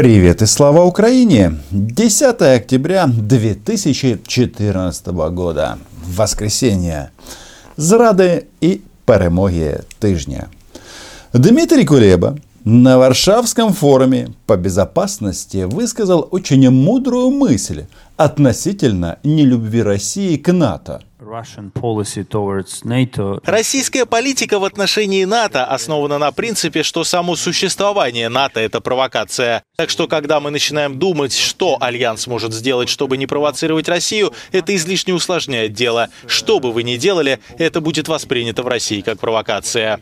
Привет и слава Украине! 10 октября 2014 года. Воскресенье. Зради і перемоги тижня. Дмитрий Кулеба на Варшавском форуме по безопасности высказал очень мудрую мысль относительно нелюбви России к НАТО – Российская политика в отношении НАТО основана на принципе, что само существование НАТО — это провокация. Так что, когда мы начинаем думать, что Альянс может сделать, чтобы не провоцировать Россию, это излишне усложняет дело. Что бы вы ни делали, это будет воспринято в России как провокация.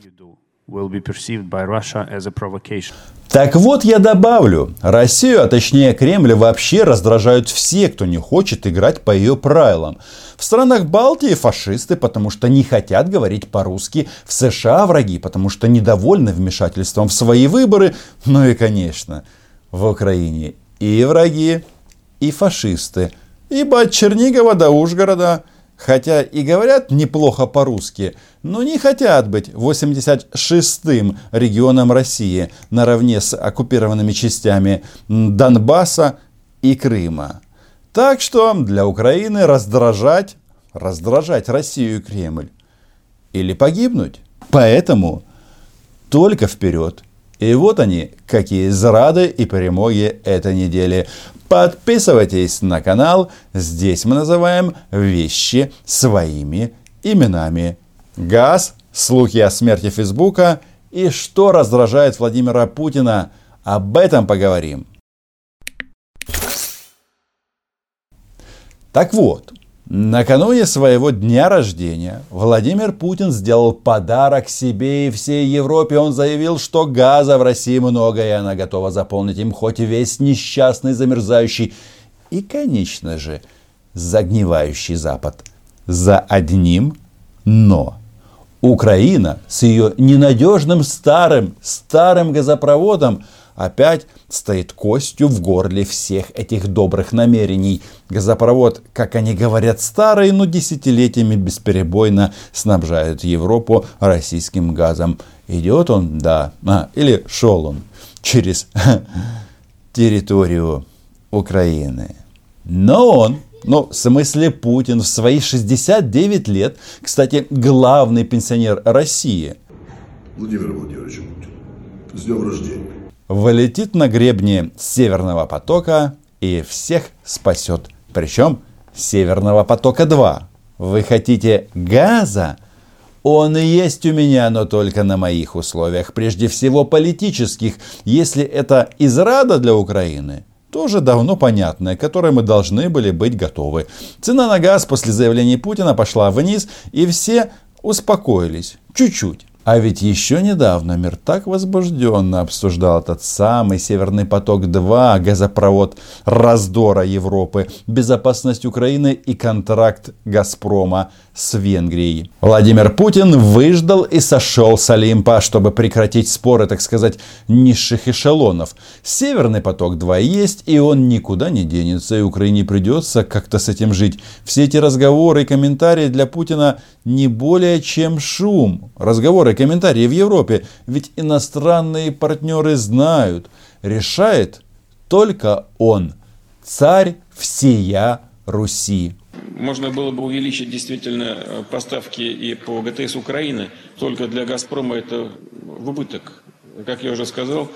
Так вот я добавлю, Россию, а точнее Кремль вообще раздражают все, кто не хочет играть по ее правилам. В странах Балтии фашисты, потому что не хотят говорить по-русски. В США враги, потому что недовольны вмешательством в свои выборы. Ну и, конечно, в Украине и враги, и фашисты. Ибо от Чернигова до Ужгорода – хотя и говорят неплохо по-русски, но не хотят быть 86-м регионом России наравне с оккупированными частями Донбасса и Крыма. Так что для Украины раздражать, раздражать Россию и Кремль или погибнуть. Поэтому только вперед. И вот они, какие зрады и перемоги этой недели. Подписывайтесь на канал. Здесь мы называем вещи своими именами. Газ, слухи о смерти Фейсбука и что раздражает Владимира Путина. Об этом поговорим. Так вот, Накануне своего дня рождения Владимир Путин сделал подарок себе и всей Европе. Он заявил, что газа в России много, и она готова заполнить им хоть весь несчастный, замерзающий и, конечно же, загнивающий Запад. За одним «но». Украина с ее ненадежным старым, старым газопроводом – опять стоит костью в горле всех этих добрых намерений. Газопровод, как они говорят, старый, но десятилетиями бесперебойно снабжает Европу российским газом. Идет он, да, а, или шел он через территорию Украины. Но он, ну, в смысле Путин в свои 69 лет, кстати, главный пенсионер России. Владимир Владимирович Путин, с днем рождения вылетит на гребни Северного потока и всех спасет. Причем Северного потока 2. Вы хотите газа? Он и есть у меня, но только на моих условиях, прежде всего политических. Если это израда для Украины, тоже давно понятное, которой мы должны были быть готовы. Цена на газ после заявления Путина пошла вниз, и все успокоились. Чуть-чуть. А ведь еще недавно мир так возбужденно обсуждал этот самый Северный поток-2, газопровод раздора Европы, безопасность Украины и контракт Газпрома с Венгрией. Владимир Путин выждал и сошел с Олимпа, чтобы прекратить споры, так сказать, низших эшелонов. Северный поток-2 есть, и он никуда не денется, и Украине придется как-то с этим жить. Все эти разговоры и комментарии для Путина не более чем шум. Разговоры комментарии в Европе, ведь иностранные партнеры знают, решает только он, царь всея Руси. Можно было бы увеличить действительно э, поставки и по ГТС Украины, только для «Газпрома» это в убыток. Как я уже сказал,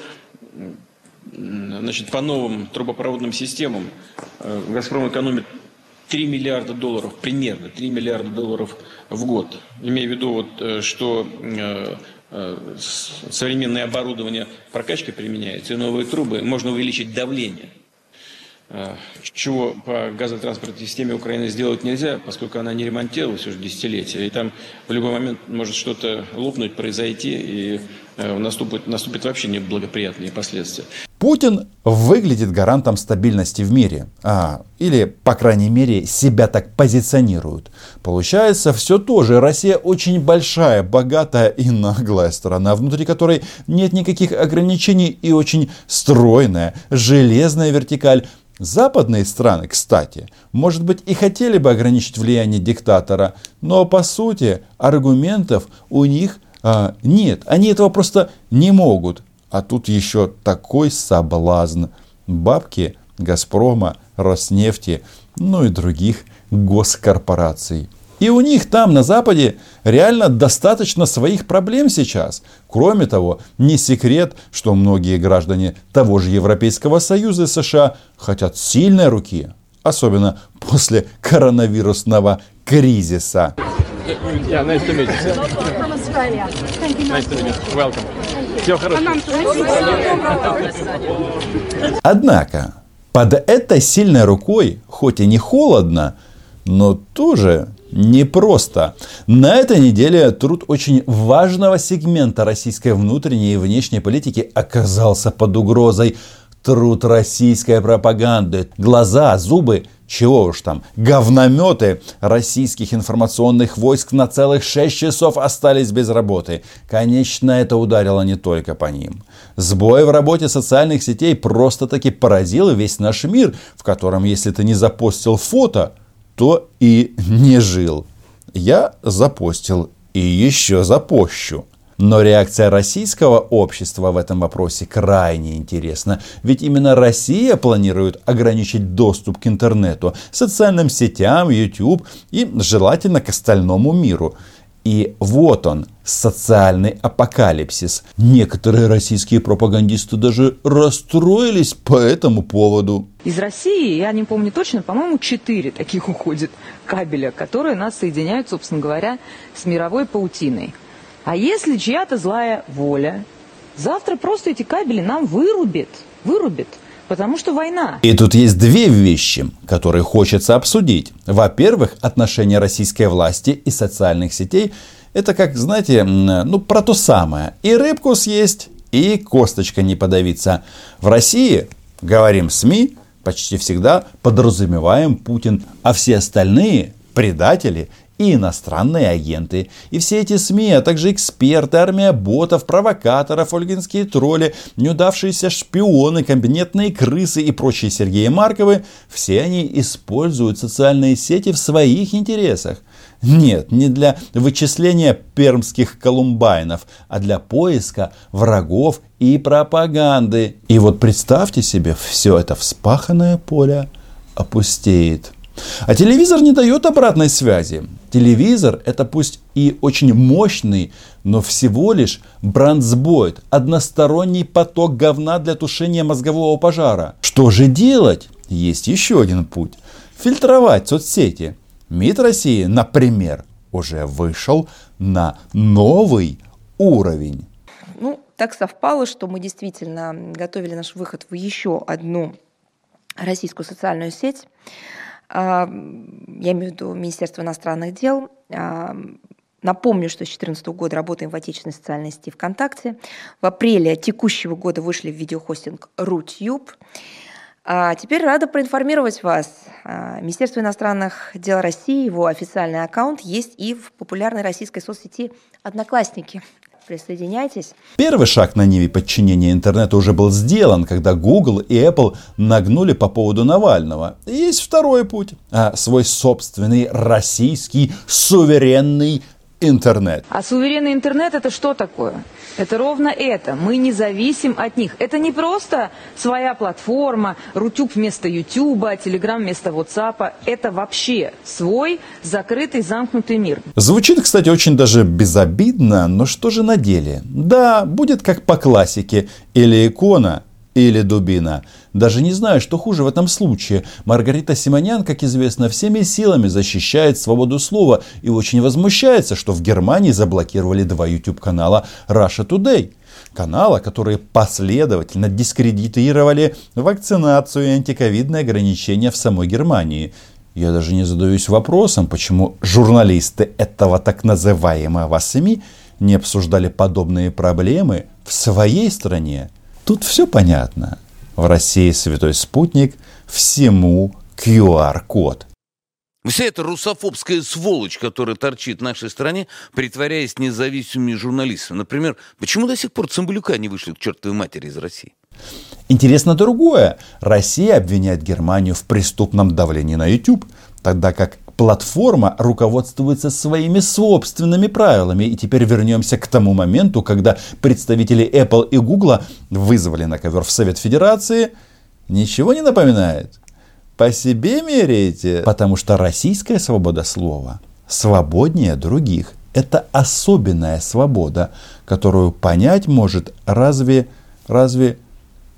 значит, по новым трубопроводным системам э, «Газпром» экономит 3 миллиарда долларов, примерно 3 миллиарда долларов в год. Имея в виду, вот, э, что современное оборудование прокачки применяется, и новые трубы, можно увеличить давление – Э, чего по газотранспортной системе Украины сделать нельзя, поскольку она не ремонтировалась уже десятилетия. И там в любой момент может что-то лопнуть, произойти, и э, наступит, наступит вообще неблагоприятные последствия. Путин выглядит гарантом стабильности в мире. А, или, по крайней мере, себя так позиционируют. Получается, все тоже. Россия очень большая, богатая и наглая страна, внутри которой нет никаких ограничений и очень стройная, железная вертикаль Западные страны, кстати, может быть и хотели бы ограничить влияние диктатора, но по сути аргументов у них а, нет. Они этого просто не могут. А тут еще такой соблазн. Бабки Газпрома, Роснефти, ну и других госкорпораций. И у них там, на Западе, реально достаточно своих проблем сейчас. Кроме того, не секрет, что многие граждане того же Европейского Союза и США хотят сильной руки, особенно после коронавирусного кризиса. Yeah, nice to meet you. Nice to meet you. Welcome. Всего хорошего. Однако, под этой сильной рукой, хоть и не холодно, но тоже непросто. На этой неделе труд очень важного сегмента российской внутренней и внешней политики оказался под угрозой. Труд российской пропаганды. Глаза, зубы, чего уж там, говнометы российских информационных войск на целых 6 часов остались без работы. Конечно, это ударило не только по ним. Сбой в работе социальных сетей просто-таки поразил весь наш мир, в котором, если ты не запостил фото, то и не жил. Я запостил и еще запощу. Но реакция российского общества в этом вопросе крайне интересна. Ведь именно Россия планирует ограничить доступ к интернету, социальным сетям, YouTube и желательно к остальному миру. И вот он, социальный апокалипсис. Некоторые российские пропагандисты даже расстроились по этому поводу. Из России, я не помню точно, по-моему, четыре таких уходит кабеля, которые нас соединяют, собственно говоря, с мировой паутиной. А если чья-то злая воля, завтра просто эти кабели нам вырубит, вырубит, потому что война. И тут есть две вещи, которые хочется обсудить. Во-первых, отношения российской власти и социальных сетей – это как, знаете, ну, про то самое. И рыбку съесть, и косточка не подавиться. В России, говорим СМИ, почти всегда подразумеваем Путин, а все остальные – предатели – и иностранные агенты. И все эти СМИ, а также эксперты, армия ботов, провокаторов, ольгинские тролли, неудавшиеся шпионы, кабинетные крысы и прочие Сергеи Марковы, все они используют социальные сети в своих интересах. Нет, не для вычисления пермских колумбайнов, а для поиска врагов и пропаганды. И вот представьте себе, все это вспаханное поле опустеет. А телевизор не дает обратной связи. Телевизор это пусть и очень мощный, но всего лишь бранцбойд, односторонний поток говна для тушения мозгового пожара. Что же делать? Есть еще один путь. Фильтровать соцсети. МИД России, например, уже вышел на новый уровень. Ну, так совпало, что мы действительно готовили наш выход в еще одну российскую социальную сеть. Я имею в виду Министерство иностранных дел. Напомню, что с 2014 года работаем в отечественной социальной сети ВКонтакте. В апреле текущего года вышли в видеохостинг Рутюб. А теперь рада проинформировать вас. А, Министерство иностранных дел России, его официальный аккаунт есть и в популярной российской соцсети «Одноклассники». Присоединяйтесь. Первый шаг на ниве подчинения интернета уже был сделан, когда Google и Apple нагнули по поводу Навального. Есть второй путь. А свой собственный российский суверенный интернет. А суверенный интернет это что такое? Это ровно это. Мы не зависим от них. Это не просто своя платформа, Рутюб вместо Ютуба, Телеграм вместо WhatsApp. Это вообще свой закрытый, замкнутый мир. Звучит, кстати, очень даже безобидно, но что же на деле? Да, будет как по классике. Или икона, или дубина. Даже не знаю, что хуже в этом случае. Маргарита Симонян, как известно, всеми силами защищает свободу слова и очень возмущается, что в Германии заблокировали два YouTube-канала Russia Today. Канала, которые последовательно дискредитировали вакцинацию и антиковидные ограничения в самой Германии. Я даже не задаюсь вопросом, почему журналисты этого так называемого СМИ не обсуждали подобные проблемы в своей стране. Тут все понятно. В России святой спутник, всему QR-код. Вся эта русофобская сволочь, которая торчит в нашей стране, притворяясь независимыми журналистами. Например, почему до сих пор Цымбалюка не вышли к чертовой матери из России? Интересно другое. Россия обвиняет Германию в преступном давлении на YouTube, тогда как платформа руководствуется своими собственными правилами. И теперь вернемся к тому моменту, когда представители Apple и Google вызвали на ковер в Совет Федерации Ничего не напоминает? По себе меряете? Потому что российская свобода слова свободнее других. Это особенная свобода, которую понять может разве, разве,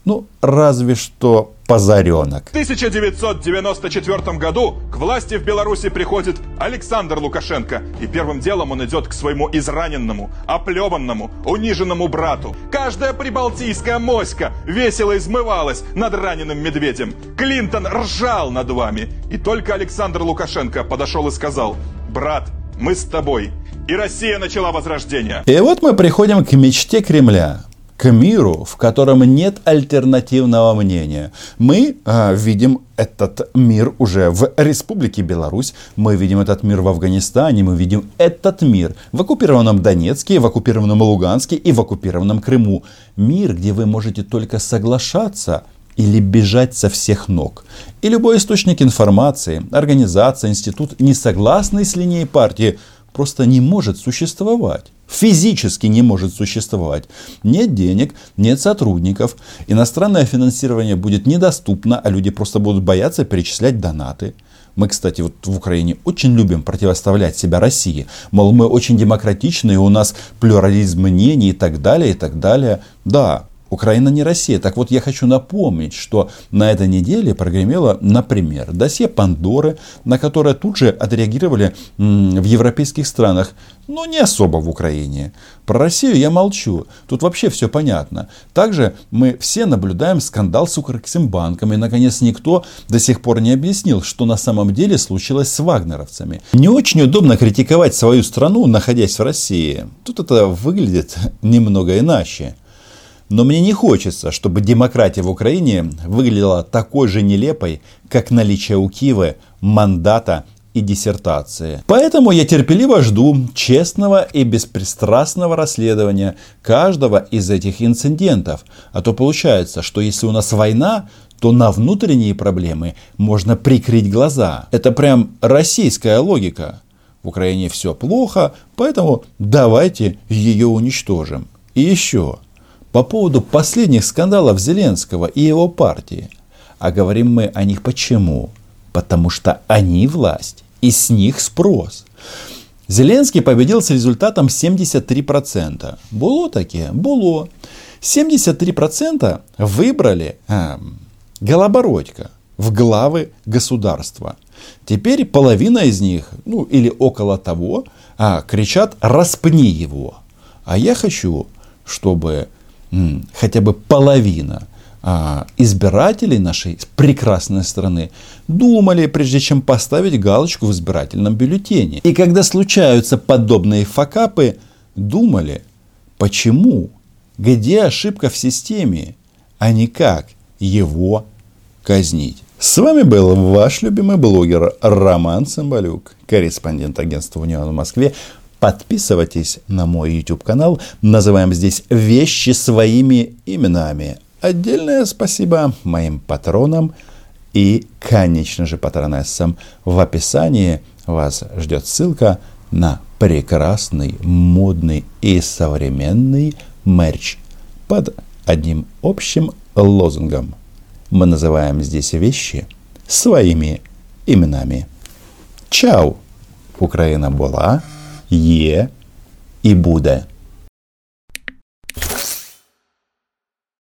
ну, разве что позаренок. В 1994 году к власти в Беларуси приходит Александр Лукашенко, и первым делом он идет к своему израненному, оплеванному, униженному брату. Каждая прибалтийская моська весело измывалась над раненым медведем. Клинтон ржал над вами. И только Александр Лукашенко подошел и сказал, брат, мы с тобой. И Россия начала возрождение. И вот мы приходим к мечте Кремля к миру, в котором нет альтернативного мнения. Мы э, видим этот мир уже в Республике Беларусь, мы видим этот мир в Афганистане, мы видим этот мир в оккупированном Донецке, в оккупированном Луганске и в оккупированном Крыму. Мир, где вы можете только соглашаться или бежать со всех ног. И любой источник информации, организация, институт, не согласный с линией партии, просто не может существовать. Физически не может существовать. Нет денег, нет сотрудников. Иностранное финансирование будет недоступно, а люди просто будут бояться перечислять донаты. Мы, кстати, вот в Украине очень любим противоставлять себя России. Мол, мы очень демократичны, у нас плюрализм мнений и так далее, и так далее. Да, Украина не Россия. Так вот, я хочу напомнить, что на этой неделе прогремело, например, досье Пандоры, на которое тут же отреагировали в европейских странах, но не особо в Украине. Про Россию я молчу. Тут вообще все понятно. Также мы все наблюдаем скандал с Укрексимбанком. И, наконец, никто до сих пор не объяснил, что на самом деле случилось с вагнеровцами. Не очень удобно критиковать свою страну, находясь в России. Тут это выглядит немного иначе. Но мне не хочется, чтобы демократия в Украине выглядела такой же нелепой, как наличие у Киевы мандата и диссертации. Поэтому я терпеливо жду честного и беспристрастного расследования каждого из этих инцидентов. А то получается, что если у нас война, то на внутренние проблемы можно прикрыть глаза. Это прям российская логика. В Украине все плохо, поэтому давайте ее уничтожим. И еще по поводу последних скандалов Зеленского и его партии. А говорим мы о них почему? Потому что они власть, и с них спрос. Зеленский победил с результатом 73%. Было такие? Было. 73% выбрали э, Голобородько в главы государства. Теперь половина из них, ну или около того, а, кричат «распни его». А я хочу, чтобы хотя бы половина а, избирателей нашей прекрасной страны думали, прежде чем поставить галочку в избирательном бюллетене. И когда случаются подобные факапы, думали, почему, где ошибка в системе, а не как его казнить. С вами был ваш любимый блогер Роман Цымбалюк, корреспондент агентства «Унион» в Москве. Подписывайтесь на мой YouTube канал. Называем здесь вещи своими именами. Отдельное спасибо моим патронам и, конечно же, патронессам. В описании вас ждет ссылка на прекрасный, модный и современный мерч под одним общим лозунгом. Мы называем здесь вещи своими именами. Чао! Украина была є і буде.